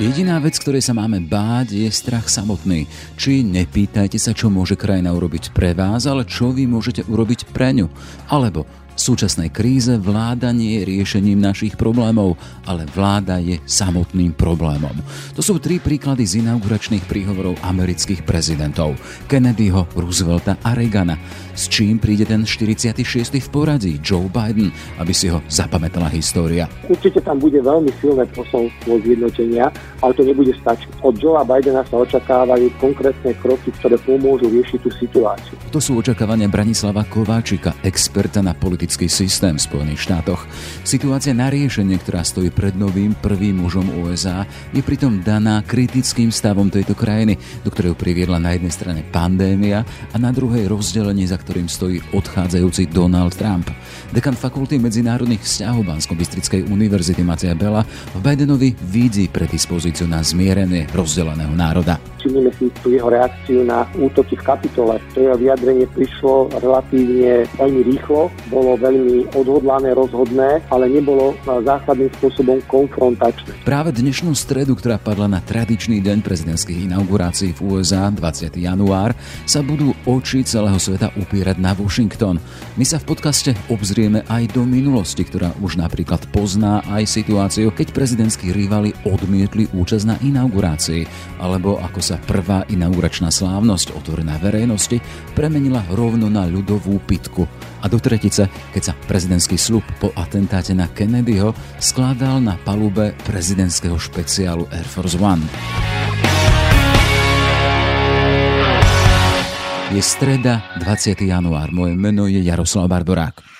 Jediná vec, ktorej sa máme báť, je strach samotný. Či nepýtajte sa, čo môže krajina urobiť pre vás, ale čo vy môžete urobiť pre ňu. Alebo v súčasnej kríze vláda nie je riešením našich problémov, ale vláda je samotným problémom. To sú tri príklady z inauguračných príhovorov amerických prezidentov Kennedyho, Roosevelta a Reagana. S čím príde ten 46. v poradí Joe Biden, aby si ho zapamätala história? Určite tam bude veľmi silné posolstvo zjednotenia, ale to nebude stačiť. Od Joea Bidena sa očakávajú konkrétne kroky, ktoré pomôžu riešiť tú situáciu. To sú očakávania Branislava Kováčika, experta na politickú politický systém v Spojených štátoch. Situácia na riešenie, ktorá stojí pred novým prvým mužom USA, je pritom daná kritickým stavom tejto krajiny, do ktorého priviedla na jednej strane pandémia a na druhej rozdelenie, za ktorým stojí odchádzajúci Donald Trump. Dekan fakulty medzinárodných vzťahov Bansko-Bystrickej univerzity Macia Bela v Bidenovi vidí predispozíciu na zmierenie rozdeleného národa. Všimnime si tú jeho reakciu na útoky v kapitole. To jeho vyjadrenie prišlo relatívne veľmi rýchlo, bolo veľmi odhodlané, rozhodné, ale nebolo zásadným spôsobom konfrontačné. Práve dnešnú stredu, ktorá padla na tradičný deň prezidentských inaugurácií v USA 20. január, sa budú oči celého sveta upierať na Washington. My sa v podcaste obzrieme aj do minulosti, ktorá už napríklad pozná aj situáciu, keď prezidentskí rivali odmietli účasť na inaugurácii, alebo ako sa prvá inauguračná slávnosť otvorená verejnosti premenila rovno na ľudovú pitku a do tretice, keď sa prezidentský slub po atentáte na Kennedyho skladal na palube prezidentského špeciálu Air Force One. Je streda, 20. január. Moje meno je Jaroslav Barborák.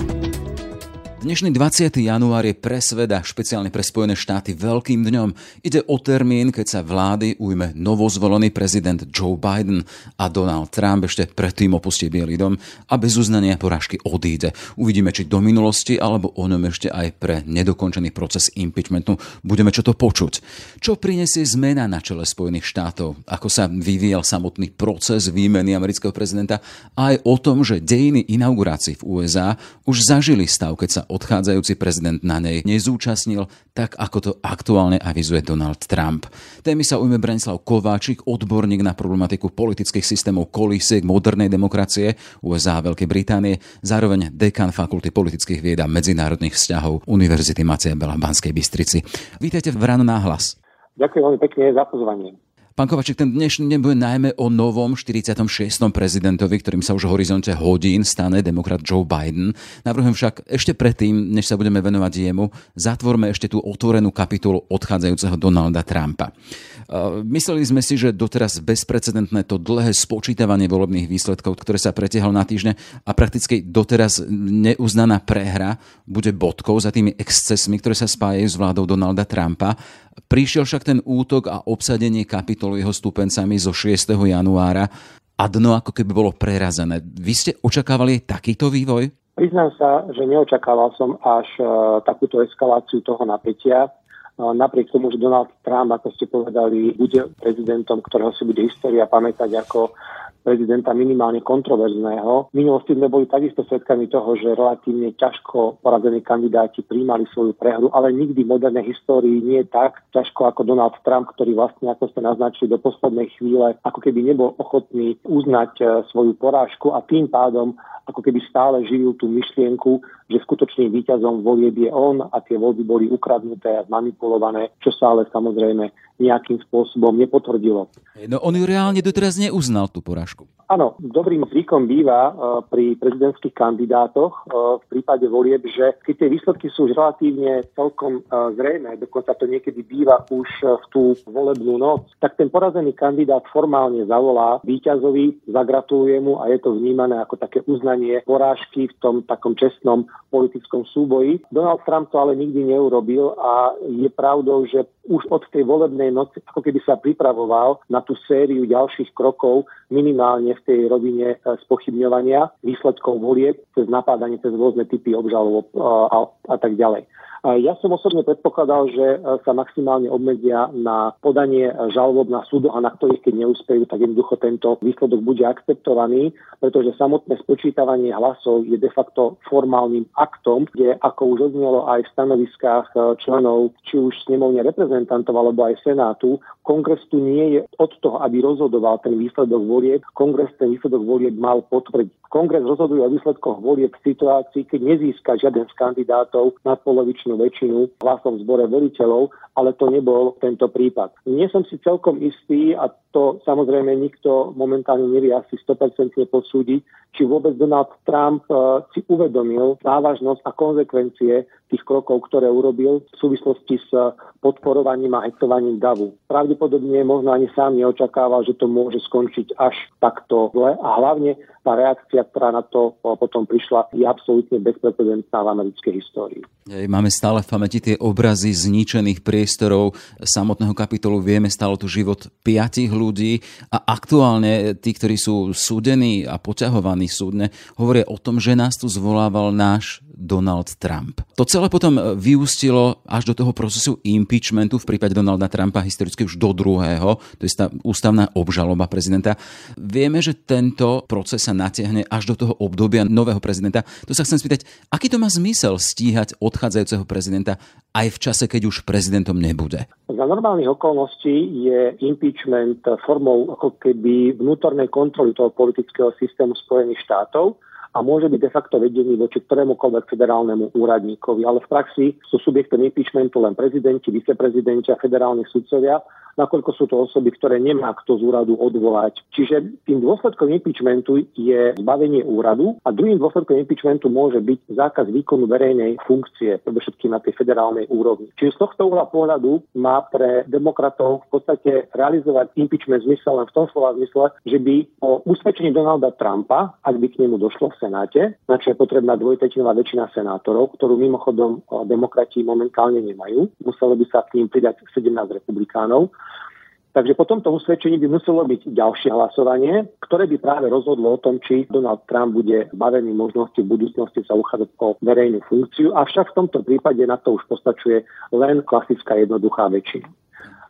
Dnešný 20. január je pre sveda, špeciálne pre Spojené štáty, veľkým dňom. Ide o termín, keď sa vlády ujme novozvolený prezident Joe Biden a Donald Trump ešte predtým opustí Bielý dom a bez uznania porážky odíde. Uvidíme, či do minulosti, alebo o ňom ešte aj pre nedokončený proces impeachmentu budeme čo to počuť. Čo prinesie zmena na čele Spojených štátov? Ako sa vyvíjal samotný proces výmeny amerického prezidenta? Aj o tom, že dejiny inaugurácií v USA už zažili stav, keď sa odchádzajúci prezident na nej nezúčastnil, tak ako to aktuálne avizuje Donald Trump. Témy sa ujme Branislav Kováčik, odborník na problematiku politických systémov kolísiek modernej demokracie USA a Veľkej Británie, zároveň dekan Fakulty politických vied a medzinárodných vzťahov Univerzity Macia Bela v Banskej Bystrici. Vítajte v Ráno náhlas. Ďakujem veľmi pekne za pozvanie. Pán Kovačík, ten dnešný deň bude najmä o novom 46. prezidentovi, ktorým sa už v horizonte hodín stane demokrat Joe Biden. Navrhujem však ešte predtým, než sa budeme venovať jemu, zatvorme ešte tú otvorenú kapitolu odchádzajúceho Donalda Trumpa. Mysleli sme si, že doteraz bezprecedentné to dlhé spočítavanie volebných výsledkov, ktoré sa pretiahlo na týždne a prakticky doteraz neuznaná prehra bude bodkou za tými excesmi, ktoré sa spájajú s vládou Donalda Trumpa. Prišiel však ten útok a obsadenie kapitolu jeho stupencami zo 6. januára a dno ako keby bolo prerazené. Vy ste očakávali takýto vývoj? Priznám sa, že neočakával som až uh, takúto eskaláciu toho napätia. Napriek tomu, že Donald Trump, ako ste povedali, bude prezidentom, ktorého si bude história pamätať ako prezidenta minimálne kontroverzného. V minulosti sme boli takisto svedkami toho, že relatívne ťažko porazení kandidáti príjmali svoju prehru, ale nikdy v modernej histórii nie je tak ťažko ako Donald Trump, ktorý vlastne, ako ste naznačili, do poslednej chvíle ako keby nebol ochotný uznať e, svoju porážku a tým pádom ako keby stále živil tú myšlienku, že skutočným víťazom volieb je on a tie voľby boli ukradnuté a zmanipulované, čo sa ale samozrejme nejakým spôsobom nepotvrdilo. No on ju reálne doteraz neuznal, tú porážku. Áno, dobrým zvykom býva uh, pri prezidentských kandidátoch uh, v prípade volieb, že keď tie výsledky sú už relatívne celkom uh, zrejme, dokonca to niekedy býva už v tú volebnú noc, tak ten porazený kandidát formálne zavolá víťazovi, zagratuluje mu a je to vnímané ako také uznanie porážky v tom takom čestnom politickom súboji. Donald Trump to ale nikdy neurobil a je pravdou, že už od tej volebnej noci, ako keby sa pripravoval na tú sériu ďalších krokov, minimálne v tej rovine e, spochybňovania výsledkov volieb, cez napádanie, cez rôzne typy obžalov a, a tak ďalej. Ja som osobne predpokladal, že e, sa maximálne obmedzia na podanie žalob na súdu a na ktorých, keď neúspejú, tak jednoducho tento výsledok bude akceptovaný, pretože samotné spočítavanie hlasov je de facto formálnym aktom, kde, ako už odznelo aj v stanoviskách členov, či už snemovne reprezentantov alebo aj Senátu, kongres tu nie je od toho, aby rozhodoval ten výsledok volieb. Kongres ten výsledok volieb mal potvrdiť. Kongres rozhoduje o výsledkoch volieb v situácii, keď nezíska žiaden z kandidátov na polovičnú väčšinu v zbore voliteľov, ale to nebol tento prípad. Nie som si celkom istý a to samozrejme nikto momentálne nevie asi 100% posúdiť, či vôbec Donald Trump e, si uvedomil závažnosť a konsekvencie tých krokov, ktoré urobil v súvislosti s podporovaním a hektovaním davu. Pravdepodobne možno ani sám neočakával, že to môže skončiť až takto zle a hlavne tá reakcia, ktorá na to potom prišla, je absolútne bezprecedentná v americkej histórii. Máme stále v pamäti tie obrazy zničených priestorov samotného kapitolu. Vieme, stalo tu život piatich ľudí a aktuálne tí, ktorí sú súdení a poťahovaní súdne, hovoria o tom, že nás tu zvolával náš Donald Trump. To celé potom vyústilo až do toho procesu impeachmentu v prípade Donalda Trumpa historicky už do druhého, to je tá ústavná obžaloba prezidenta. Vieme, že tento proces sa natiahne až do toho obdobia nového prezidenta. To sa chcem spýtať, aký to má zmysel stíhať odchádzajúceho prezidenta aj v čase, keď už prezidentom nebude? Za normálnych okolností je impeachment formou ako keby vnútornej kontroly toho politického systému Spojených štátov a môže byť de facto vedený voči ktorémukoľvek federálnemu úradníkovi. Ale v praxi sú subjektom impeachmentu len prezidenti, viceprezidenti a federálni sudcovia nakoľko sú to osoby, ktoré nemá kto z úradu odvolať. Čiže tým dôsledkom impeachmentu je zbavenie úradu a druhým dôsledkom impeachmentu môže byť zákaz výkonu verejnej funkcie, predovšetkým na tej federálnej úrovni. Čiže z tohto uhla pohľadu má pre demokratov v podstate realizovať impeachment zmysel len v tom slova zmysle, že by po usvedčení Donalda Trumpa, ak by k nemu došlo v Senáte, na čo je potrebná dvojtetinová väčšina senátorov, ktorú mimochodom demokrati momentálne nemajú, muselo by sa k ním pridať 17 republikánov, Takže po tomto usvedčení by muselo byť ďalšie hlasovanie, ktoré by práve rozhodlo o tom, či Donald Trump bude zbavený možnosti v budúcnosti sa uchádzať o verejnú funkciu, avšak v tomto prípade na to už postačuje len klasická jednoduchá väčšina.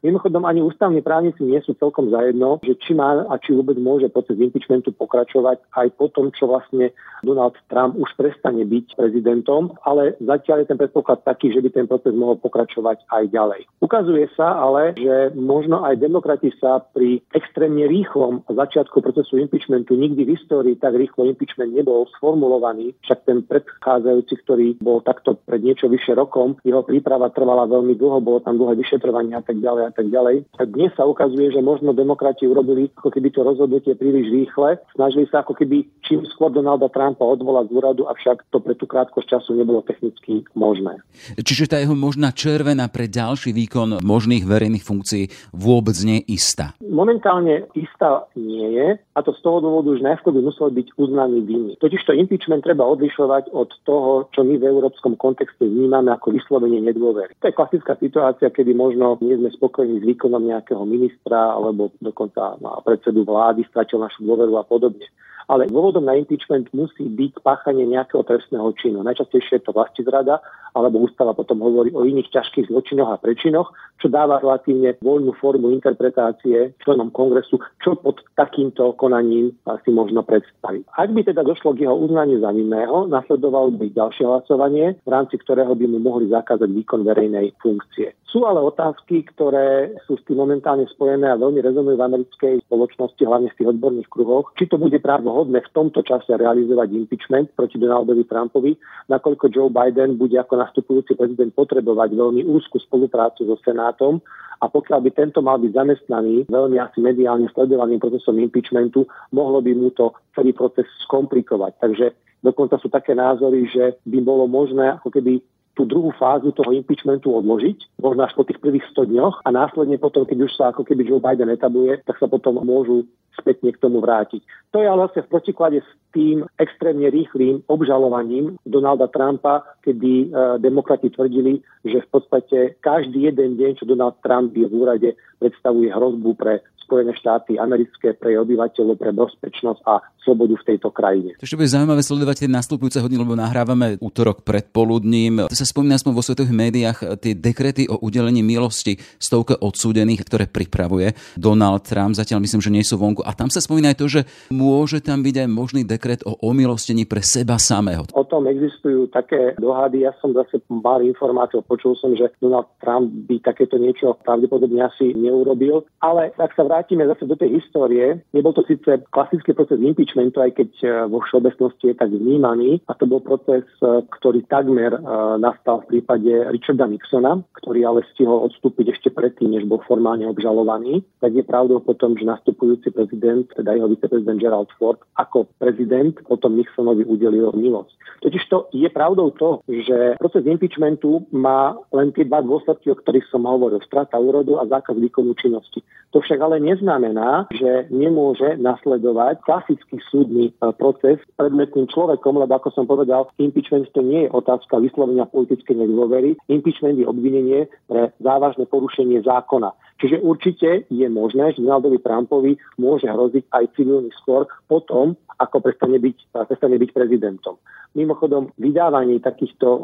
Mimochodom, ani ústavní právnici nie sú celkom zajedno, že či má a či vôbec môže proces impeachmentu pokračovať aj po tom, čo vlastne Donald Trump už prestane byť prezidentom, ale zatiaľ je ten predpoklad taký, že by ten proces mohol pokračovať aj ďalej. Ukazuje sa ale, že možno aj demokrati sa pri extrémne rýchlom začiatku procesu impeachmentu nikdy v histórii tak rýchlo impeachment nebol sformulovaný, však ten predchádzajúci, ktorý bol takto pred niečo vyše rokom, jeho príprava trvala veľmi dlho, bolo tam dlhé vyšetrovanie a tak ďalej a tak ďalej. Dnes sa ukazuje, že možno demokrati urobili ako keby to rozhodnutie príliš rýchle. Snažili sa ako keby čím skôr Donalda Trumpa odvolať z úradu, avšak to pre tú krátkosť času nebolo technicky možné. Čiže tá jeho možná červená pre ďalší výkon možných verejných funkcií vôbec nie je istá? Momentálne istá nie je a to z toho dôvodu, že najskôr by musel byť uznaný vinný. Totiž to impeachment treba odlišovať od toho, čo my v európskom kontexte vnímame ako vyslovenie nedôvery. To je klasická situácia, kedy možno nie sme spokojní spokojní s výkonom nejakého ministra alebo dokonca predsedu vlády stratil našu dôveru a podobne. Ale dôvodom na impeachment musí byť páchanie nejakého trestného činu. Najčastejšie je to zrada, alebo ústava potom hovorí o iných ťažkých zločinoch a prečinoch, čo dáva relatívne voľnú formu interpretácie členom kongresu, čo pod takýmto konaním si možno predstaviť. Ak by teda došlo k jeho uznaniu za vinného, nasledovalo by ďalšie hlasovanie, v rámci ktorého by mu mohli zakázať výkon verejnej funkcie. Sú ale otázky, ktoré sú s tým momentálne spojené a veľmi rezonujú v americkej spoločnosti, hlavne v tých odborných kruhoch. Či to bude práve hodné v tomto čase realizovať impeachment proti Donaldovi Trumpovi, nakoľko Joe Biden bude ako nastupujúci prezident potrebovať veľmi úzku spoluprácu so Senátom a pokiaľ by tento mal byť zamestnaný veľmi asi mediálne sledovaným procesom impeachmentu, mohlo by mu to celý proces skomplikovať. Takže dokonca sú také názory, že by bolo možné ako keby tú druhú fázu toho impeachmentu odložiť, možno až po tých prvých 100 dňoch a následne potom, keď už sa ako keby Joe Biden etabluje, tak sa potom môžu spätne k tomu vrátiť. To je ale vlastne v protiklade s tým extrémne rýchlým obžalovaním Donalda Trumpa, kedy uh, demokrati tvrdili, že v podstate každý jeden deň, čo Donald Trump je v úrade, predstavuje hrozbu pre Spojené štáty americké, pre obyvateľov, pre bezpečnosť a slobodu v tejto krajine. To ešte bude zaujímavé sledovať tie nastupujúce hodiny, lebo nahrávame útorok predpoludním. To sa spomína aspoň vo svetových médiách tie dekrety o udelení milosti stovke odsúdených, ktoré pripravuje Donald Trump. Zatiaľ myslím, že nie sú vonku. A tam sa spomína aj to, že môže tam byť aj možný dekret o omilostení pre seba samého. O tom existujú také dohady. Ja som zase mal informáciu, počul som, že Donald Trump by takéto niečo pravdepodobne asi neurobil. Ale ak sa vrátime zase do tej histórie, nebol to síce klasický proces impeachmentu, aj keď e, vo všeobecnosti je tak vnímaný, a to bol proces, e, ktorý takmer e, nastal v prípade Richarda Nixona, ktorý ale stihol odstúpiť ešte predtým, než bol formálne obžalovaný. Tak je pravdou potom, že nastupujúci prezident, teda jeho viceprezident Gerald Ford, ako prezident potom Nixonovi udelil milosť. Totiž to je pravdou to, že proces impeachmentu má len tie dva dôsledky, o ktorých som hovoril. Strata úrodu a zákaz výkonu činnosti. To však ale neznamená, že nemôže nasledovať klasický súdny e, proces predmetným človekom, lebo ako som povedal, impeachment to nie je otázka vyslovenia politickej nedôvery. Impeachment je obvinenie pre závažné porušenie zákona. Čiže určite je možné, že Donaldovi Trumpovi môže hroziť aj civilný skôr potom, ako prestane byť, prestane byť prezidentom. Mimochodom, vydávanie takýchto o,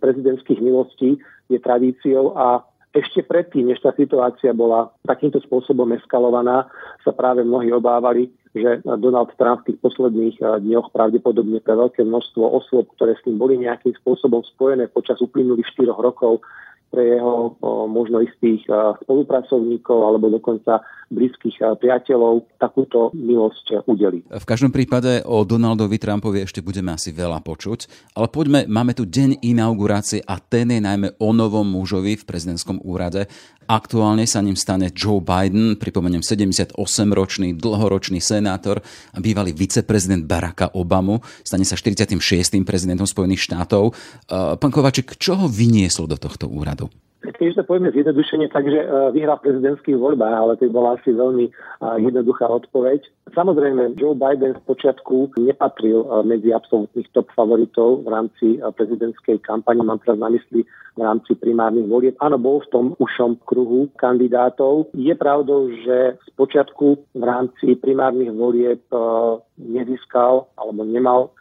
prezidentských milostí je tradíciou a ešte predtým, než tá situácia bola takýmto spôsobom eskalovaná, sa práve mnohí obávali, že Donald Trump v tých posledných eh, dňoch pravdepodobne pre veľké množstvo osôb, ktoré s tým boli nejakým spôsobom spojené počas uplynulých 4 rokov, pre jeho možno istých spolupracovníkov alebo dokonca blízkych priateľov takúto milosť udeli. V každom prípade o Donaldovi Trumpovi ešte budeme asi veľa počuť, ale poďme, máme tu deň inaugurácie a ten je najmä o novom mužovi v prezidentskom úrade. Aktuálne sa ním stane Joe Biden, pripomeniem 78-ročný, dlhoročný senátor a bývalý viceprezident Baracka Obamu. Stane sa 46. prezidentom Spojených štátov. Pán Kovaček, čo ho vynieslo do tohto úradu? Keď to povieme zjednodušene tak, že e, vyhral v prezidentských voľbách, ale to bola asi veľmi e, jednoduchá odpoveď. Samozrejme, Joe Biden z počiatku nepatril e, medzi absolútnych top favoritov v rámci prezidentskej kampane, mám teraz na mysli v rámci primárnych volieb. Áno, bol v tom ušom kruhu kandidátov. Je pravdou, že z počiatku v rámci primárnych volieb nezískal alebo nemal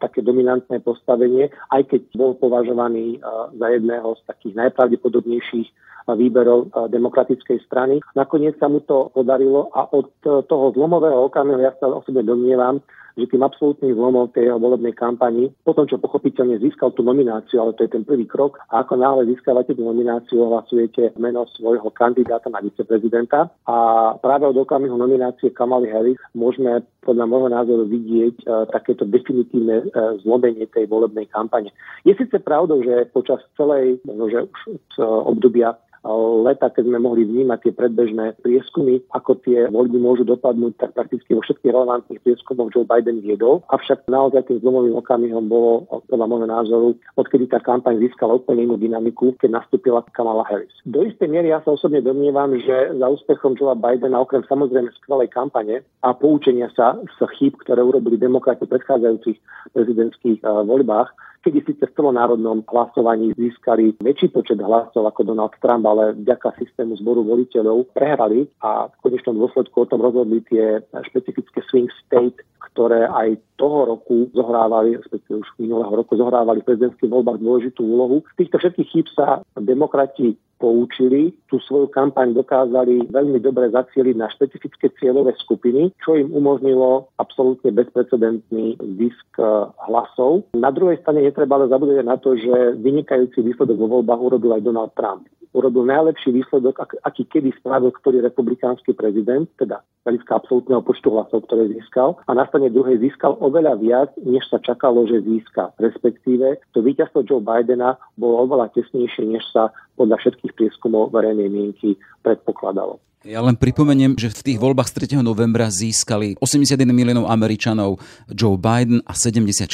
také dominantné postavenie, aj keď bol považovaný za jedného z takých najpravdepodobnejších výberov demokratickej strany. Nakoniec sa mu to podarilo a od toho zlomového okamihu ja sa osobne domnievam, že tým absolútnym zlomom tej volebnej kampani, potom čo pochopiteľne získal tú nomináciu, ale to je ten prvý krok, a ako náhle získavate tú nomináciu, hlasujete meno svojho kandidáta na viceprezidenta a práve od okamihu nominácie Kamaly Harris môžeme podľa môjho názoru vidieť uh, takéto definitívne uh, zlomenie tej volebnej kampane. Je síce pravdou, že počas celej, že už od uh, obdobia leta, keď sme mohli vnímať tie predbežné prieskumy, ako tie voľby môžu dopadnúť, tak prakticky vo všetkých relevantných prieskumoch Joe Biden viedol. Avšak naozaj tým zlomovým okamihom bolo, podľa môjho názoru, odkedy tá kampaň získala úplne inú dynamiku, keď nastúpila Kamala Harris. Do istej miery ja sa osobne domnievam, že za úspechom Joe Bidena, okrem samozrejme skvelej kampane a poučenia sa z chýb, ktoré urobili demokrati v predchádzajúcich prezidentských uh, voľbách, kedy síce v celonárodnom hlasovaní získali väčší počet hlasov ako Donald Trump, ale vďaka systému zboru voliteľov prehrali a v konečnom dôsledku o tom rozhodli tie špecifické swing state, ktoré aj toho roku zohrávali, respektíve už minulého roku zohrávali v prezidentských voľbách dôležitú úlohu. Z týchto všetkých chýb sa demokrati poučili, tú svoju kampaň dokázali veľmi dobre zacieliť na špecifické cieľové skupiny, čo im umožnilo absolútne bezprecedentný zisk eh, hlasov. Na druhej strane netreba ale zabúdať na to, že vynikajúci výsledok vo voľbách urobil aj Donald Trump urobil najlepší výsledok, aký kedy spravil ktorý republikánsky prezident, teda hľadiska absolútneho počtu hlasov, ktoré získal. A na strane druhej získal oveľa viac, než sa čakalo, že získa. Respektíve to víťazstvo Joe Bidena bolo oveľa tesnejšie, než sa podľa všetkých prieskumov verejnej mienky predpokladalo. Ja len pripomeniem, že v tých voľbách z 3. novembra získali 81 miliónov Američanov Joe Biden a 74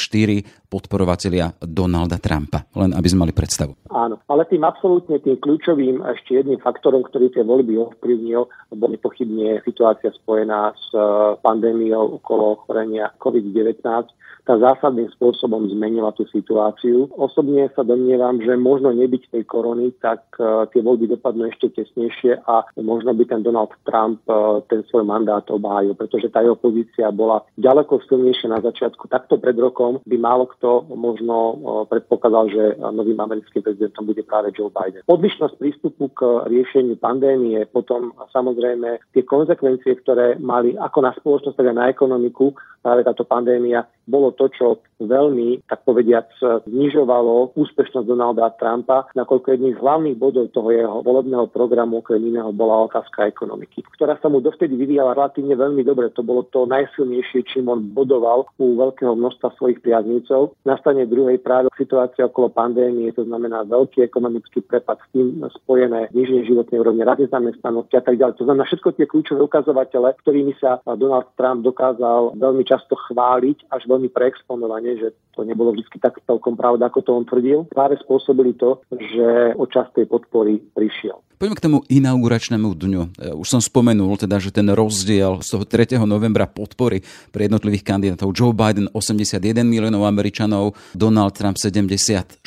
podporovatelia Donalda Trumpa. Len aby sme mali predstavu. Áno, ale tým absolútne tým kľúčovým ešte jedným faktorom, ktorý tie voľby ovplyvnil, bol nepochybne situácia spojená s eh, pandémiou okolo ochorenia COVID-19 tá zásadným spôsobom zmenila tú situáciu. Osobne sa domnievam, že možno nebyť tej korony, tak uh, tie voľby dopadnú ešte tesnejšie a možno by ten Donald Trump uh, ten svoj mandát obhájil, pretože tá jeho pozícia bola ďaleko silnejšia na začiatku. Takto pred rokom by málo kto možno uh, predpokladal, že novým americkým prezidentom bude práve Joe Biden. Odlišnosť prístupu k riešeniu pandémie, potom samozrejme tie konsekvencie, ktoré mali ako na spoločnosť, tak aj na ekonomiku, práve táto pandémia, bolo to, čo veľmi, tak povediac, znižovalo úspešnosť Donalda Trumpa, nakoľko jedným z hlavných bodov toho jeho volebného programu okrem iného bola otázka ekonomiky, ktorá sa mu dovtedy vyvíjala relatívne veľmi dobre. To bolo to najsilnejšie, čím on bodoval u veľkého množstva svojich priaznicov. Na strane druhej práve situácia okolo pandémie, to znamená veľký ekonomický prepad s tým spojené zniženie životnej úrovne, rast nezamestnanosti a tak ďalej. To znamená všetko tie kľúčové ukazovatele, ktorými sa Donald Trump dokázal veľmi často chváliť, až veľmi preexponovane strane, že to nebolo vždy tak celkom pravda, ako to on tvrdil. Práve spôsobili to, že o čas tej podpory prišiel. Poďme k tomu inauguračnému dňu. Už som spomenul teda, že ten rozdiel z toho 3. novembra podpory pre jednotlivých kandidátov Joe Biden 81 miliónov Američanov, Donald Trump 74.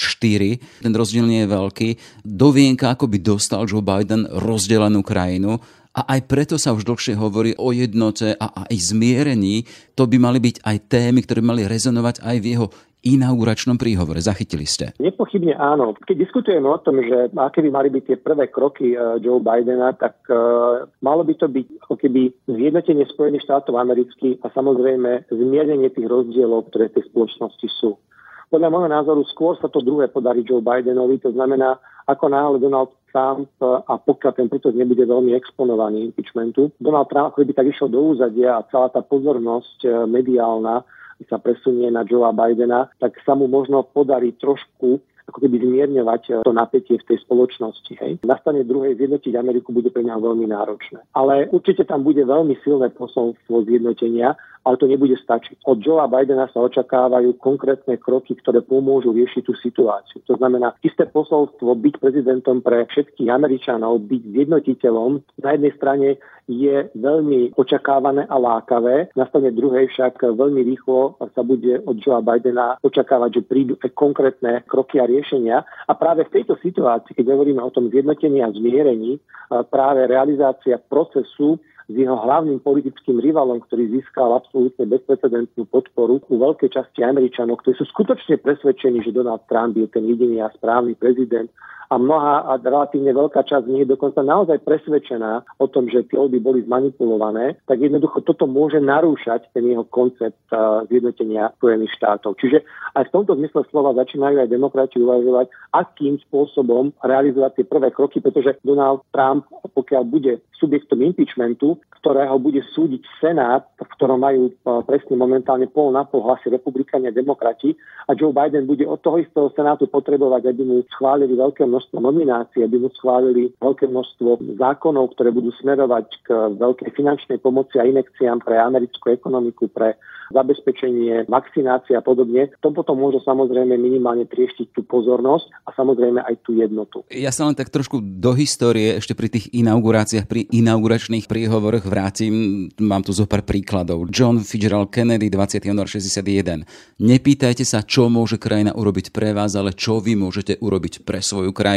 Ten rozdiel nie je veľký. Dovienka, ako by dostal Joe Biden rozdelenú krajinu a aj preto sa už dlhšie hovorí o jednote a aj zmierení. To by mali byť aj témy, ktoré mali rezonovať aj v jeho inauguračnom príhovore. Zachytili ste? Nepochybne áno. Keď diskutujeme o tom, že aké by mali byť tie prvé kroky uh, Joe Bidena, tak uh, malo by to byť ako keby zjednotenie Spojených štátov amerických a samozrejme zmiernenie tých rozdielov, ktoré v tej spoločnosti sú. Podľa môjho názoru skôr sa to druhé podarí Joe Bidenovi, to znamená, ako náhle Donald Trump a pokiaľ ten proces nebude veľmi exponovaný impeachmentu, Donald Trump ako by tak išiel do úzadia a celá tá pozornosť eh, mediálna sa presunie na Joea Bidena, tak sa mu možno podarí trošku ako keby zmierňovať eh, to napätie v tej spoločnosti. Hej. Na strane druhej zjednotiť Ameriku bude pre neho veľmi náročné. Ale určite tam bude veľmi silné posolstvo zjednotenia, ale to nebude stačiť. Od Joea Bidena sa očakávajú konkrétne kroky, ktoré pomôžu riešiť tú situáciu. To znamená isté posolstvo byť prezidentom pre všetkých Američanov, byť zjednotiteľom. Na jednej strane je veľmi očakávané a lákavé. Na strane druhej však veľmi rýchlo sa bude od Joea Bidena očakávať, že prídu aj konkrétne kroky a riešenia. A práve v tejto situácii, keď hovoríme o tom zjednotení a zmierení, práve realizácia procesu s jeho hlavným politickým rivalom, ktorý získal absolútne bezprecedentnú podporu u veľkej časti Američanov, ktorí sú skutočne presvedčení, že Donald Trump je ten jediný a správny prezident a mnoha a relatívne veľká časť z nich je dokonca naozaj presvedčená o tom, že tie voľby boli zmanipulované, tak jednoducho toto môže narúšať ten jeho koncept uh, zjednotenia Spojených štátov. Čiže aj v tomto zmysle slova začínajú aj demokrati uvažovať, akým spôsobom realizovať tie prvé kroky, pretože Donald Trump, pokiaľ bude subjektom impeachmentu, ktorého bude súdiť Senát, v ktorom majú presne momentálne pol na pol hlasy republikáni a demokrati a Joe Biden bude od toho istého Senátu potrebovať, aby mu schválili veľké množstvo nominácií, aby mu schválili veľké množstvo zákonov, ktoré budú smerovať k veľkej finančnej pomoci a inekciám pre americkú ekonomiku, pre zabezpečenie, vakcinácie a podobne. To potom môže samozrejme minimálne trieštiť tú pozornosť a samozrejme aj tú jednotu. Ja sa len tak trošku do histórie ešte pri tých inauguráciách, pri inauguračných príhovoroch vrátim. Mám tu zo pár príkladov. John Fitzgerald Kennedy, 20. január 61. Nepýtajte sa, čo môže krajina urobiť pre vás, ale čo vy môžete urobiť pre svoju krajinu.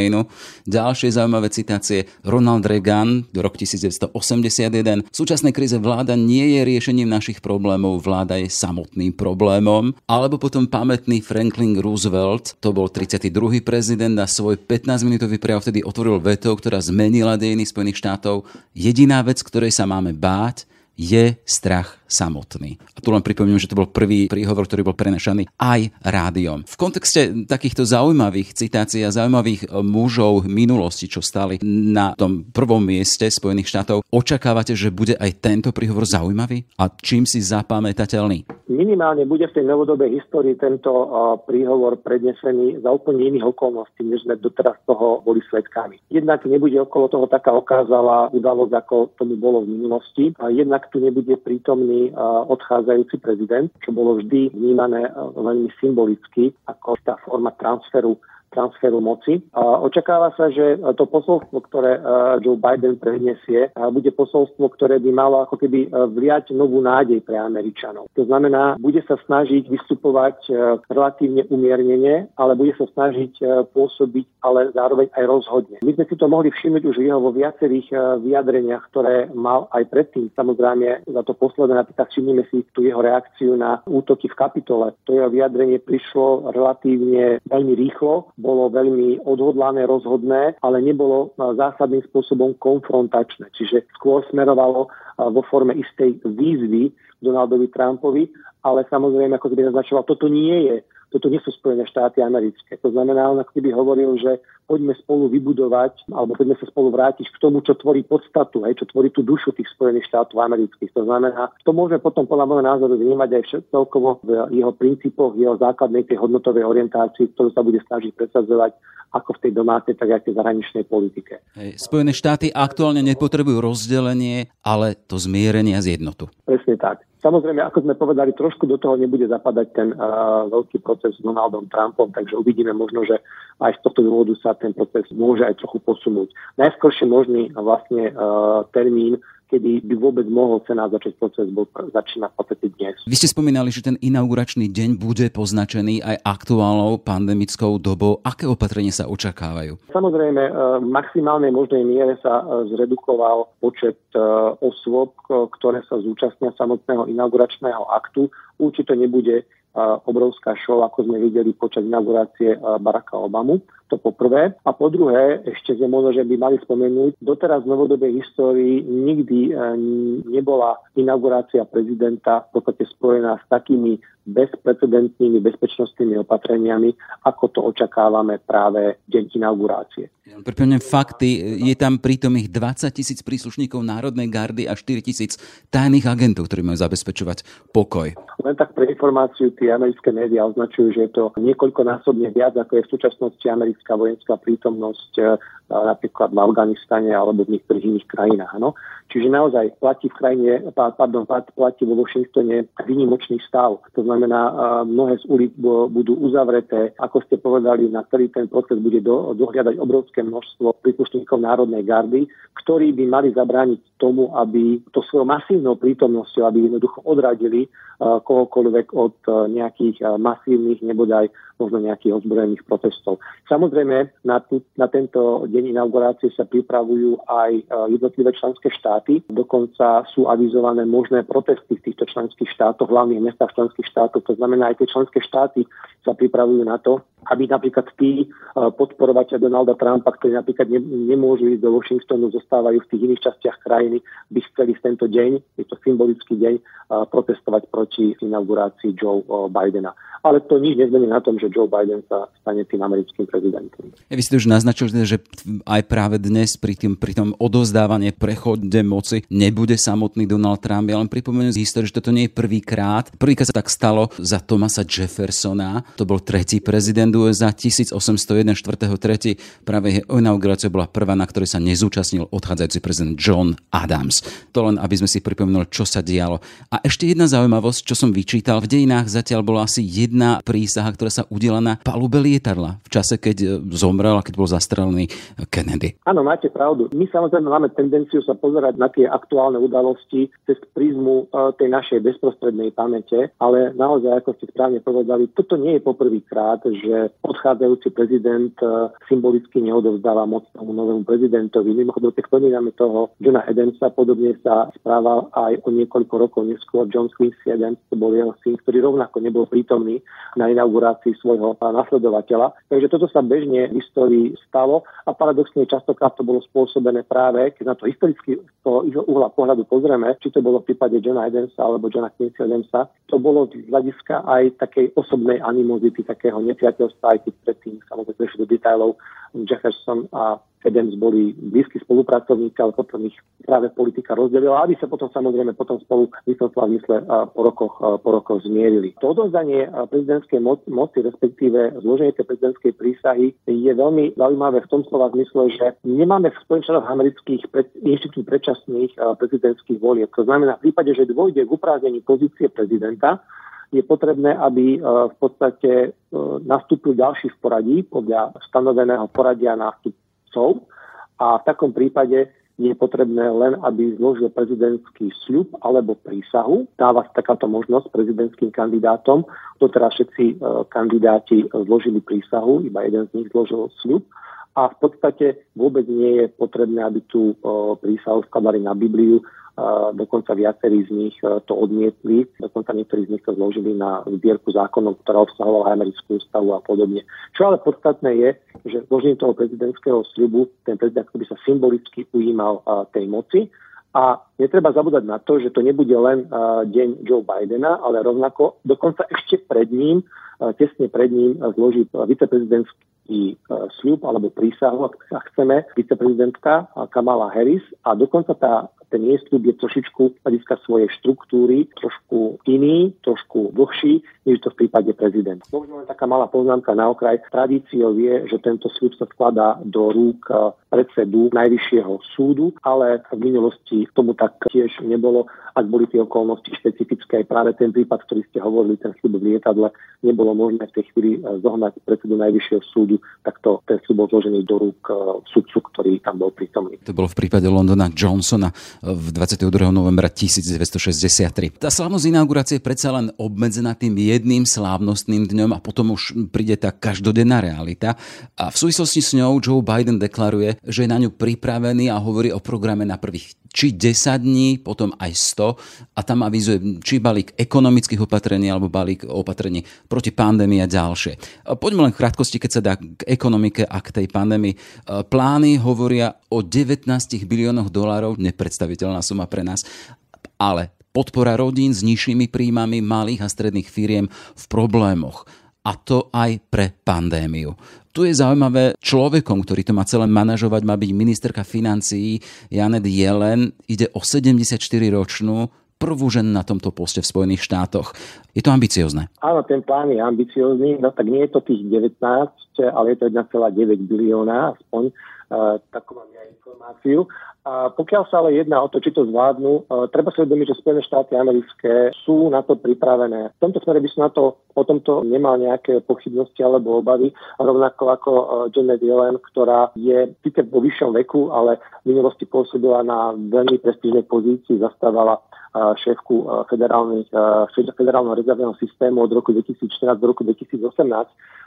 Ďalšie zaujímavé citácie. Ronald Reagan, rok 1981. V súčasnej kríze vláda nie je riešením našich problémov, vláda je samotným problémom. Alebo potom pamätný Franklin Roosevelt, to bol 32. prezident a svoj 15-minútový prejav vtedy otvoril vetou, ktorá zmenila dejiny Spojených štátov. Jediná vec, ktorej sa máme báť, je strach samotný. A tu len pripomínam, že to bol prvý príhovor, ktorý bol prenašaný aj rádiom. V kontexte takýchto zaujímavých citácií a zaujímavých e, mužov minulosti, čo stali na tom prvom mieste Spojených štátov, očakávate, že bude aj tento príhovor zaujímavý? A čím si zapamätateľný? Minimálne bude v tej novodobej histórii tento uh, príhovor prednesený za úplne iných okolností, než sme doteraz toho boli svetkami. Jednak nebude okolo toho taká okázala udalosť, ako tomu bolo v minulosti. A jednak ak tu nebude prítomný odchádzajúci prezident, čo bolo vždy vnímané veľmi symbolicky ako tá forma transferu transferu moci. Očakáva sa, že to posolstvo, ktoré e, Joe Biden predniesie, bude posolstvo, ktoré by malo ako keby e, vliať novú nádej pre Američanov. To znamená, bude sa snažiť vystupovať e, relatívne umiernene, ale bude sa snažiť pôsobiť, ale zároveň aj rozhodne. My sme si to mohli všimnúť už jeho vo viacerých vyjadreniach, ktoré mal aj predtým. Samozrejme, za to posledné napríklad všimnime si tú jeho reakciu na útoky v kapitole. To jeho vyjadrenie prišlo relatívne veľmi rýchlo, bolo veľmi odhodlané, rozhodné, ale nebolo zásadným spôsobom konfrontačné. Čiže skôr smerovalo vo forme istej výzvy Donaldovi Trumpovi, ale samozrejme, ako by naznačoval, toto nie je toto nie sú Spojené štáty americké. To znamená, on ako keby hovoril, že poďme spolu vybudovať, alebo poďme sa spolu vrátiť k tomu, čo tvorí podstatu, hej, čo tvorí tú dušu tých Spojených štátov amerických. To znamená, to môžeme potom podľa môjho názoru vnímať aj celkovo v jeho princípoch, v jeho základnej tej hodnotovej orientácii, ktorú sa bude snažiť presadzovať ako v tej domácej, tak aj v tej zahraničnej politike. Hej, Spojené štáty aktuálne nepotrebujú rozdelenie, ale to zmierenie a zjednotu. Presne tak. Samozrejme, ako sme povedali, trošku do toho nebude zapadať ten uh, veľký proces s Donaldom Trumpom, takže uvidíme možno, že aj z tohto dôvodu sa ten proces môže aj trochu posunúť. Najskôršie možný vlastne uh, termín kedy by vôbec mohol Senát začať proces, bol začína v podstate dnes. Vy ste spomínali, že ten inauguračný deň bude poznačený aj aktuálnou pandemickou dobou. Aké opatrenie sa očakávajú? Samozrejme, e, v maximálnej možnej miere sa e, zredukoval počet e, osôb, ktoré sa zúčastnia samotného inauguračného aktu. Určite nebude obrovská show, ako sme videli počas inaugurácie Baracka Obamu. To po prvé. A po druhé, ešte sme možno, že by mali spomenúť, doteraz v novodobej histórii nikdy nebola inaugurácia prezidenta v podstate spojená s takými bezprecedentnými bezpečnostnými opatreniami, ako to očakávame práve deň inaugurácie. Pripomínam fakty, je tam prítomných 20 tisíc príslušníkov Národnej gardy a 4 tisíc tajných agentov, ktorí majú zabezpečovať pokoj. Len tak pre informáciu, tie americké médiá označujú, že je to niekoľkonásobne viac, ako je v súčasnosti americká vojenská prítomnosť napríklad v Afganistane alebo v niektorých iných krajinách. No. Čiže naozaj platí v krajine, pardon, platí vo Washingtone výnimočný stav. To znamená, mnohé z ulic budú uzavreté. Ako ste povedali, na celý ten proces bude do, dohľadať obrovské množstvo príslušníkov Národnej gardy, ktorí by mali zabrániť tomu, aby to svojou masívnou prítomnosťou, aby jednoducho odradili kohokoľvek od nejakých masívnych, nebodaj možno nejakých ozbrojených protestov. Samozrejme, na, tu, na tento deň inaugurácie sa pripravujú aj jednotlivé členské štáty. Dokonca sú avizované možné protesty v týchto členských štátoch, hlavných mestách členských štátov. To znamená, aj tie členské štáty sa pripravujú na to, aby napríklad tí e, podporovateľ Donalda Trumpa, ktorí napríklad ne, nemôžu ísť do Washingtonu, zostávajú v tých iných častiach krajiny, by chceli v tento deň, je to symbolický deň, e, protestovať proti inaugurácii Joe e, Bidena ale to nič nezmení na tom, že Joe Biden sa stane tým americkým prezidentom. Ja, vy ste už naznačili, že aj práve dnes pri, tým, pri tom odozdávanie prechode moci nebude samotný Donald Trump. Ja len pripomeniem z histórie, že toto nie je prvýkrát. Prvýkrát sa tak stalo za Thomasa Jeffersona. To bol tretí prezident USA 1801 4.3. Práve jeho inaugurácia bola prvá, na ktorej sa nezúčastnil odchádzajúci prezident John Adams. To len, aby sme si pripomenuli, čo sa dialo. A ešte jedna zaujímavosť, čo som vyčítal. V dejinách zatiaľ bolo asi jedna prísaha, ktorá sa udela na palube lietadla v čase, keď e, zomrel a keď bol zastrelený Kennedy. Áno, máte pravdu. My samozrejme máme tendenciu sa pozerať na tie aktuálne udalosti cez prízmu e, tej našej bezprostrednej pamäte, ale naozaj, ako ste správne povedali, toto nie je poprvýkrát, že odchádzajúci prezident e, symbolicky neodovzdáva moc tomu novému prezidentovi. Mimochodom, keď spomíname toho Johna Adamsa, podobne sa správal aj o niekoľko rokov neskôr John Quincy Adams, to bol jeho syn, ktorý rovnako nebol prítomný na inaugurácii svojho nasledovateľa. Takže toto sa bežne v histórii stalo a paradoxne častokrát to bolo spôsobené práve, keď na to historicky z toho uhla pohľadu pozrieme, či to bolo v prípade Johna Adamsa alebo Johna Quincy Adamsa, to bolo z hľadiska aj takej osobnej animozity, takého nepriateľstva, aj keď predtým samozrejme do detailov Jefferson a Adams boli blízki spolupracovníci, ale potom ich práve politika rozdelila, aby sa potom samozrejme potom spolu vysvetla mysle po rokoch, po rokoch zmierili. To odovzdanie prezidentskej moci, respektíve zloženie tej prezidentskej prísahy je veľmi zaujímavé v tom slova zmysle, že nemáme v Spojených štátoch amerických pred, inštitút predčasných prezidentských volieb. To znamená, v prípade, že dôjde k uprázdnení pozície prezidenta, je potrebné, aby v podstate nastúpil ďalší v poradí podľa stanoveného poradia nástupcov a v takom prípade je potrebné len, aby zložil prezidentský sľub alebo prísahu. Dáva sa takáto možnosť prezidentským kandidátom. To teraz všetci kandidáti zložili prísahu, iba jeden z nich zložil sľub a v podstate vôbec nie je potrebné, aby tú prísahu skladali na Bibliu, dokonca viacerí z nich e, to odmietli, dokonca niektorí z nich to zložili na zbierku zákonov, ktorá obsahovala americkú ústavu a podobne. Čo ale podstatné je, že zložením toho prezidentského sľubu ten prezident by sa symbolicky ujímal tej moci a netreba zabúdať na to, že to nebude len deň Joe Bidena, ale rovnako dokonca ešte pred ním, tesne pred ním zloží viceprezidentský sľub alebo prísahu, ak chceme, viceprezidentka Kamala Harris a dokonca tá ten jej je trošičku hľadiska svojej štruktúry trošku iný, trošku dlhší, než to v prípade prezidenta. Možno len taká malá poznámka na okraj. Tradíciou je, že tento súd sa skladá do rúk eh, predsedu Najvyššieho súdu, ale v minulosti tomu tak tiež nebolo, ak boli tie okolnosti špecifické. Práve ten prípad, ktorý ste hovorili, ten súd v lietadle, nebolo možné v tej chvíli eh, zohnať predsedu Najvyššieho súdu, tak to ten súd bol zložený do rúk eh, sudcu, ktorý tam bol prítomný. To bolo v prípade Londona Johnsona v 22. novembra 1963. Tá slávnosť inaugurácie je predsa len obmedzená tým jedným slávnostným dňom a potom už príde tá každodenná realita. A v súvislosti s ňou Joe Biden deklaruje, že je na ňu pripravený a hovorí o programe na prvých či 10 dní, potom aj 100 a tam avizuje či balík ekonomických opatrení alebo balík opatrení proti pandémii a ďalšie. Poďme len v krátkosti, keď sa dá k ekonomike a k tej pandémii. Plány hovoria o 19 biliónoch dolárov, nepredstaviteľná suma pre nás, ale podpora rodín s nižšími príjmami malých a stredných firiem v problémoch a to aj pre pandémiu. Tu je zaujímavé, človekom, ktorý to má celé manažovať, má byť ministerka financií Janet Jelen. Ide o 74-ročnú prvú ženu na tomto poste v Spojených štátoch. Je to ambiciozne? Áno, ten plán je ambiciozný, no tak nie je to tých 19, ale je to 1,9 bilióna, aspoň uh, takú mám ja informáciu. A pokiaľ sa ale jedná o to, či to zvládnu, uh, treba si uvedomiť, že Spojené štáty americké sú na to pripravené. V tomto smere by som na to o tomto nemal nejaké pochybnosti alebo obavy, rovnako ako uh, Janet Yellen, ktorá je síce vo vyššom veku, ale v minulosti pôsobila na veľmi prestížnej pozícii, zastávala šéfku federálneho rezervného systému od roku 2014 do roku 2018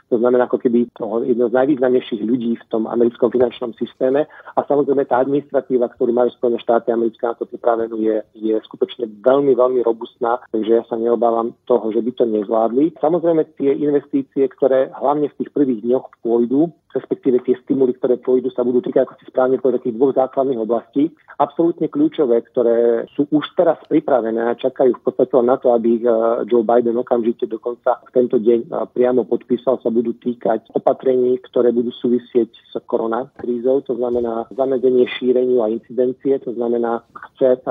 to znamená ako keby toho jedno z najvýznamnejších ľudí v tom americkom finančnom systéme. A samozrejme tá administratíva, ktorú majú Spojené štáty americké na to pripravenú, je, je skutočne veľmi, veľmi robustná, takže ja sa neobávam toho, že by to nezvládli. Samozrejme tie investície, ktoré hlavne v tých prvých dňoch pôjdu, respektíve tie stimuly, ktoré pôjdu, sa budú týkať, ako si správne povedať, takých dvoch základných oblastí. Absolútne kľúčové, ktoré sú už teraz pripravené a čakajú v podstate na to, aby ich eh, Joe Biden okamžite dokonca v tento deň eh, priamo podpísal, sa budú týkať opatrení, ktoré budú súvisieť s koronakrízou, to znamená zamedzenie šíreniu a incidencie, to znamená chce eh,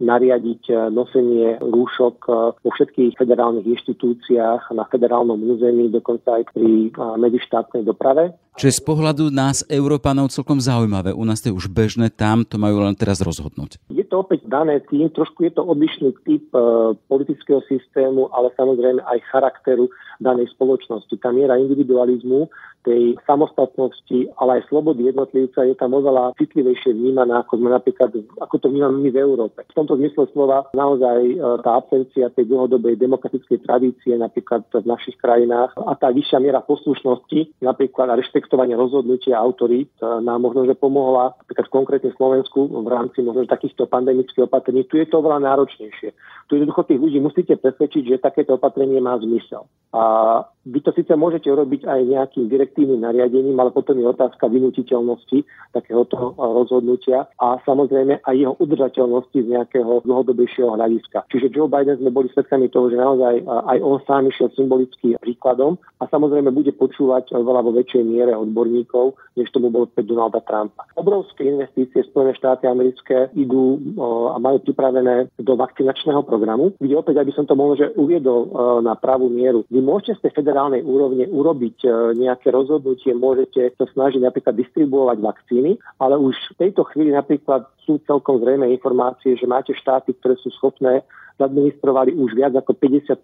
nariadiť nosenie rúšok vo všetkých federálnych inštitúciách na federálnom území, dokonca aj pri medzištátnej doprave. Čo je z pohľadu nás, Európanov, celkom zaujímavé. U nás to je už bežné, tam to majú len teraz rozhodnúť. Je to opäť dané tým, trošku je to odlišný typ e, politického systému, ale samozrejme aj charakteru danej spoločnosti. Tá miera individualizmu tej samostatnosti, ale aj slobody jednotlivca je tam oveľa citlivejšie vnímaná, ako sme napríklad, ako to vnímame my v Európe. V tomto zmysle slova naozaj e, tá absencia tej dlhodobej demokratickej tradície napríklad v našich krajinách a tá vyššia miera poslušnosti, napríklad a rešpektovanie rozhodnutia autorít e, nám možno, že pomohla napríklad konkrétne Slovensku v rámci možno takýchto pandemických opatrení. Tu je to oveľa náročnejšie. Tu jednoducho tých ľudí musíte presvedčiť, že takéto opatrenie má zmysel. A vy to síce môžete urobiť aj nejakým direktívnym nariadením, ale potom je otázka vynutiteľnosti takéhoto rozhodnutia a samozrejme aj jeho udržateľnosti z nejakého dlhodobejšieho hľadiska. Čiže Joe Biden sme boli svedkami toho, že naozaj aj on sám išiel symbolický príkladom a samozrejme bude počúvať veľa vo väčšej miere odborníkov, než tomu bolo pre Donalda Trumpa. Obrovské investície Spojené štáty americké idú a majú pripravené do vakcinačného programu, kde opäť, aby som to možno že uviedol na pravú mieru. Vy môžete z tej federálnej úrovne urobiť e, nejaké rozhodnutie, môžete sa snažiť napríklad distribuovať vakcíny, ale už v tejto chvíli napríklad sú celkom zrejme informácie, že máte štáty, ktoré sú schopné zadministrovali už viac ako 50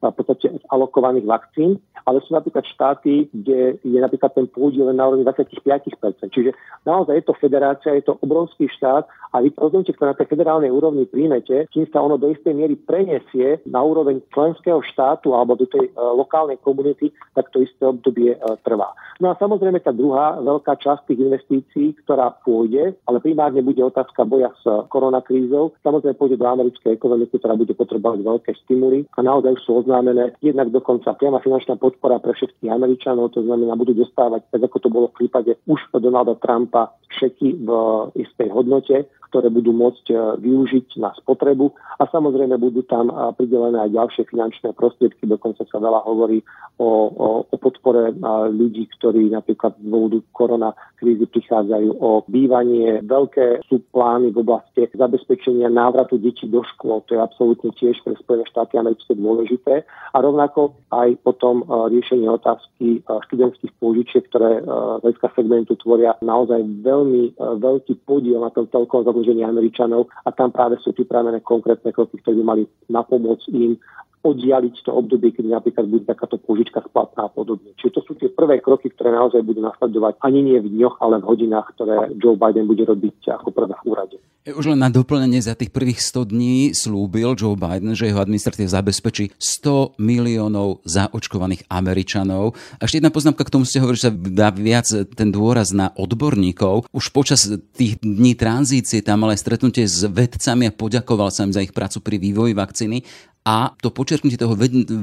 v podstate alokovaných vakcín, ale sú napríklad štáty, kde je napríklad ten pôdiel len na úrovni 25% Čiže naozaj je to federácia, je to obrovský štát a vy rozhodnutie, ktoré na tej federálnej úrovni príjmete, kým sa ono do istej miery preniesie na úroveň členského štátu alebo do tej uh, lokálnej komunity, tak to isté obdobie uh, trvá. No a samozrejme tá druhá veľká časť tých investícií, ktorá pôjde, ale primárne bude otázka boja s koronakrízou, samozrejme pôjde do americkej ekonomiky, ktorá bude potrebovať veľké stimuly. A naozaj sú oznámené jednak dokonca priama finančná podpora pre všetkých Američanov, to znamená, budú dostávať, tak ako to bolo v prípade už Donalda Trumpa, všetky v istej hodnote, ktoré budú môcť e, využiť na spotrebu. A samozrejme budú tam e, pridelené aj ďalšie finančné prostriedky, dokonca sa veľa hovorí o, o, o podpore e, ľudí, ktorí napríklad z dôvodu korona krízy prichádzajú o bývanie. Veľké sú plány v oblasti zabezpečenia návratu detí do škôl, to je absolútne tiež pre Spojené štáty americké dôležité. A rovnako aj potom riešenie otázky študentských pôžičiek, ktoré z segmentu tvoria naozaj veľmi veľký podiel na tom celkom zadlžení Američanov a tam práve sú pripravené konkrétne kroky, ktoré by mali napomôcť im oddialiť to obdobie, keď napríklad bude takáto požička splatná a podobne. Čiže to sú tie prvé kroky, ktoré naozaj budú nasledovať ani nie v dňoch, ale v hodinách, ktoré Joe Biden bude robiť ako prvé v úrade. Už len na doplnenie za tých prvých 100 dní slúbil Joe Biden, že jeho administratíva zabezpečí 100 miliónov zaočkovaných Američanov. A ešte jedna poznámka k tomu ste hovorili, že sa dá viac ten dôraz na odborníkov. Už počas tých dní tranzície tam ale stretnutie s vedcami a poďakoval sa im za ich prácu pri vývoji vakcíny a to počerknutie toho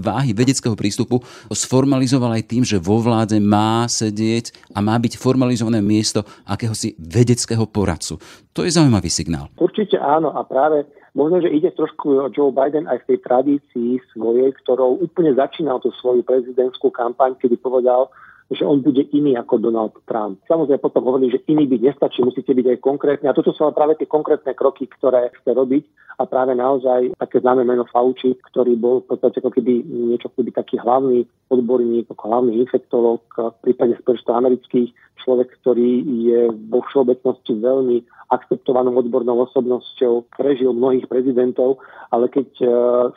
váhy vedeckého prístupu sformalizoval aj tým, že vo vláde má sedieť a má byť formalizované miesto akéhosi vedeckého poradcu. To je zaujímavý signál. Určite áno a práve Možno, že ide trošku Joe Biden aj v tej tradícii svojej, ktorou úplne začínal tú svoju prezidentskú kampaň, kedy povedal, že on bude iný ako Donald Trump. Samozrejme potom hovorili, že iný byť nestačí, musíte byť aj konkrétne. A toto sú ale práve tie konkrétne kroky, ktoré chce robiť. A práve naozaj také známe meno Fauci, ktorý bol v podstate ako keby niečo keby taký hlavný odborník, ako hlavný infektolog v prípade Spojených amerických, človek, ktorý je vo všeobecnosti veľmi akceptovanou odbornou osobnosťou, prežil mnohých prezidentov, ale keď uh,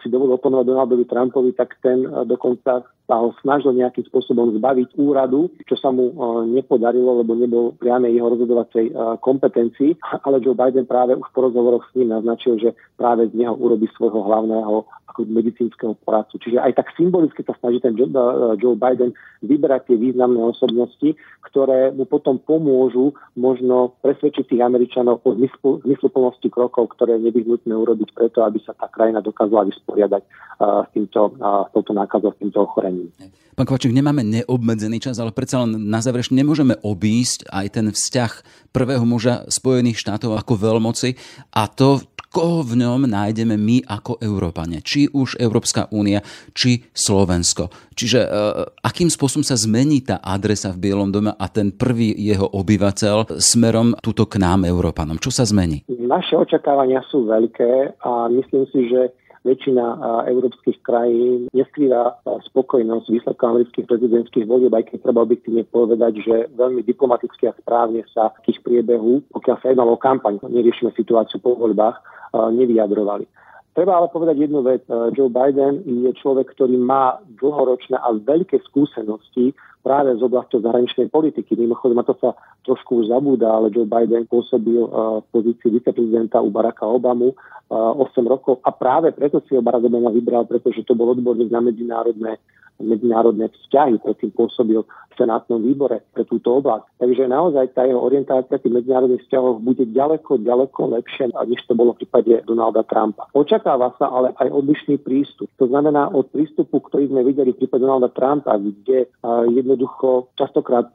si dovolil oponovať Donaldovi Trumpovi, tak ten uh, dokonca sa ho snažil nejakým spôsobom zbaviť úradu, čo sa mu uh, nepodarilo, lebo nebol priame jeho rozhodovacej uh, kompetencii, ale Joe Biden práve už po rozhovoroch s ním naznačil, že práve z neho urobí svojho hlavného ako medicínskeho poradcu. Čiže aj tak symbolicky sa snaží ten Joe Biden vyberať tie významné osobnosti, ktoré mu potom pomôžu možno presvedčiť tých Američanov o zmysluplnosti krokov, ktoré nevyhnutné urobiť preto, aby sa tá krajina dokázala vysporiadať uh, s, týmto, s touto nákazou, s týmto ochorením. Pán Kovačík, nemáme neobmedzený čas, ale predsa len na záver nemôžeme obísť aj ten vzťah prvého muža Spojených štátov ako veľmoci a to, koho v ňom nájdeme my ako Európane, či už Európska únia, či Slovensko. Čiže e, akým spôsobom sa zmení tá adresa v Bielom dome a ten prvý jeho obyvateľ smerom túto k nám, Európanom? Čo sa zmení? Naše očakávania sú veľké a myslím si, že väčšina európskych krajín neskrýva spokojnosť výsledkom amerických prezidentských volieb, aj keď treba objektívne povedať, že veľmi diplomaticky a správne sa v ich priebehu, pokiaľ sa jednalo o kampaň, neriešime situáciu po voľbách, nevyjadrovali. Treba ale povedať jednu vec. Joe Biden je človek, ktorý má dlhoročné a veľké skúsenosti práve z oblasti zahraničnej politiky. Mimochodom, na to sa trošku už zabúda, ale Joe Biden pôsobil v pozícii viceprezidenta u Baracka Obamu 8 rokov a práve preto si ho Barack Obama vybral, pretože to bol odborník na medzinárodné medzinárodné vzťahy, predtým pôsobil v senátnom výbore pre túto oblasť. Takže naozaj tá jeho orientácia tých medzinárodných vzťahov bude ďaleko, ďaleko lepšie, než to bolo v prípade Donalda Trumpa. Očakáva sa ale aj odlišný prístup. To znamená od prístupu, ktorý sme videli v prípade Donalda Trumpa, kde jednoducho častokrát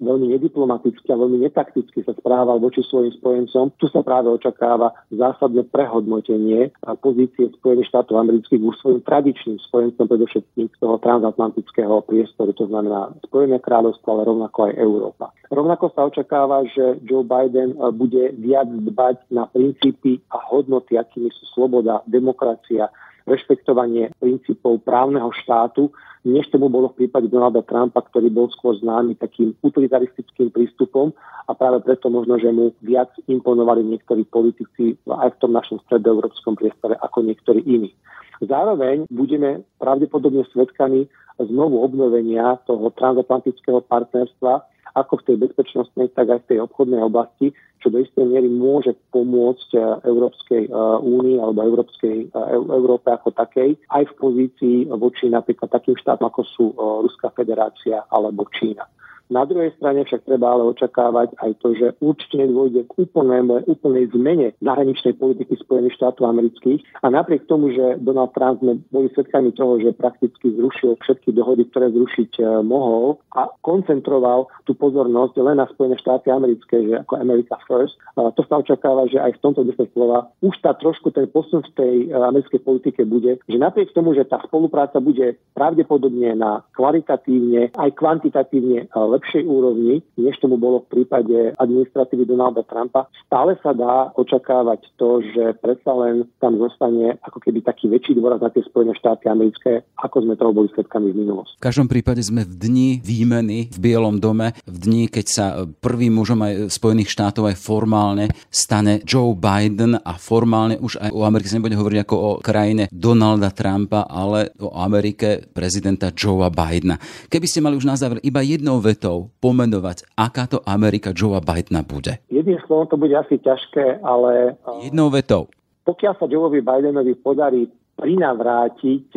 veľmi nediplomaticky a veľmi netakticky sa správal voči svojim spojencom, tu sa práve očakáva zásadné prehodnotenie pozície Spojených štátov amerických už svojim tradičným spojencom, predovšetkým z toho transatlantického priestoru, to znamená Spojené kráľovstvo, ale rovnako aj Európa. Rovnako sa očakáva, že Joe Biden eh, bude viac dbať na princípy a hodnoty, akými sú sloboda, demokracia, rešpektovanie princípov právneho štátu, než tomu bolo v prípade Donalda Trumpa, ktorý bol skôr známy takým utilitaristickým prístupom a práve preto možno, že mu viac imponovali niektorí politici aj v tom našom stredoeurópskom priestore ako niektorí iní. Zároveň budeme pravdepodobne svedkami znovu obnovenia toho transatlantického partnerstva, ako v tej bezpečnostnej, tak aj v tej obchodnej oblasti, čo do istej miery môže pomôcť eh, Európskej eh, únii alebo Európskej, eh, Európe ako takej, aj v pozícii voči napríklad takým štátom, ako sú Ruská federácia alebo Čína. Na druhej strane však treba ale očakávať aj to, že určite nedôjde k úplnej, úplnej zmene zahraničnej politiky Spojených štátov amerických. A napriek tomu, že Donald Trump sme boli svedkami toho, že prakticky zrušil všetky dohody, ktoré zrušiť e, mohol a koncentroval tú pozornosť len na Spojené štáty americké, že ako America First, to sa očakáva, že aj v tomto zmysle slova už tá trošku ten posun v tej e, americkej politike bude, že napriek tomu, že tá spolupráca bude pravdepodobne na kvalitatívne aj kvantitatívne e, lepšej úrovni, než tomu bolo v prípade administratívy Donalda Trumpa, stále sa dá očakávať to, že predsa len tam zostane ako keby taký väčší dôraz na tie Spojené štáty americké, ako sme toho boli svetkami v minulosti. V každom prípade sme v dni výmeny v Bielom dome, v dni, keď sa prvým mužom aj Spojených štátov aj formálne stane Joe Biden a formálne už aj o Amerike sa nebude hovoriť ako o krajine Donalda Trumpa, ale o Amerike prezidenta Joea Bidena. Keby ste mali už na záver iba jednou vetou vetou pomenovať, aká to Amerika Joea Bidena bude? Jedným slovom to bude asi ťažké, ale... Jednou vetou. Pokiaľ sa Joeovi Bidenovi podarí prinavrátiť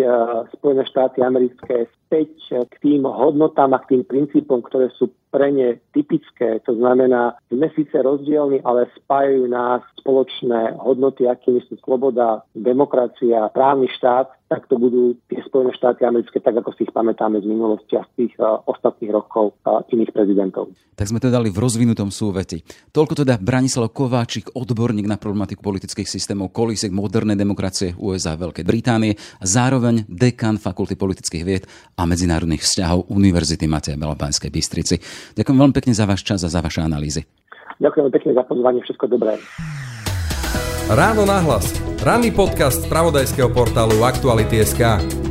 Spojené štáty americké späť k tým hodnotám a k tým princípom, ktoré sú pre ne typické. To znamená, sme síce rozdielni, ale spájajú nás spoločné hodnoty, akými sú sloboda, demokracia, právny štát, tak to budú tie Spojené štáty americké, tak ako si ich pamätáme z minulosti a z tých uh, ostatných rokov uh, iných prezidentov. Tak sme to dali v rozvinutom súveti. Toľko teda Branislav Kováčik, odborník na problematiku politických systémov, kolísek modernej demokracie USA Veľkej Británie zároveň dekan Fakulty politických vied a medzinárodných vzťahov Univerzity Mateja Belopánskej Bystrici. Ďakujem veľmi pekne za váš čas a za vaše analýzy. Ďakujem pekne za pozvanie, všetko dobré. Ráno nahlas. Ranný podcast z pravodajského portálu Aktuality.sk.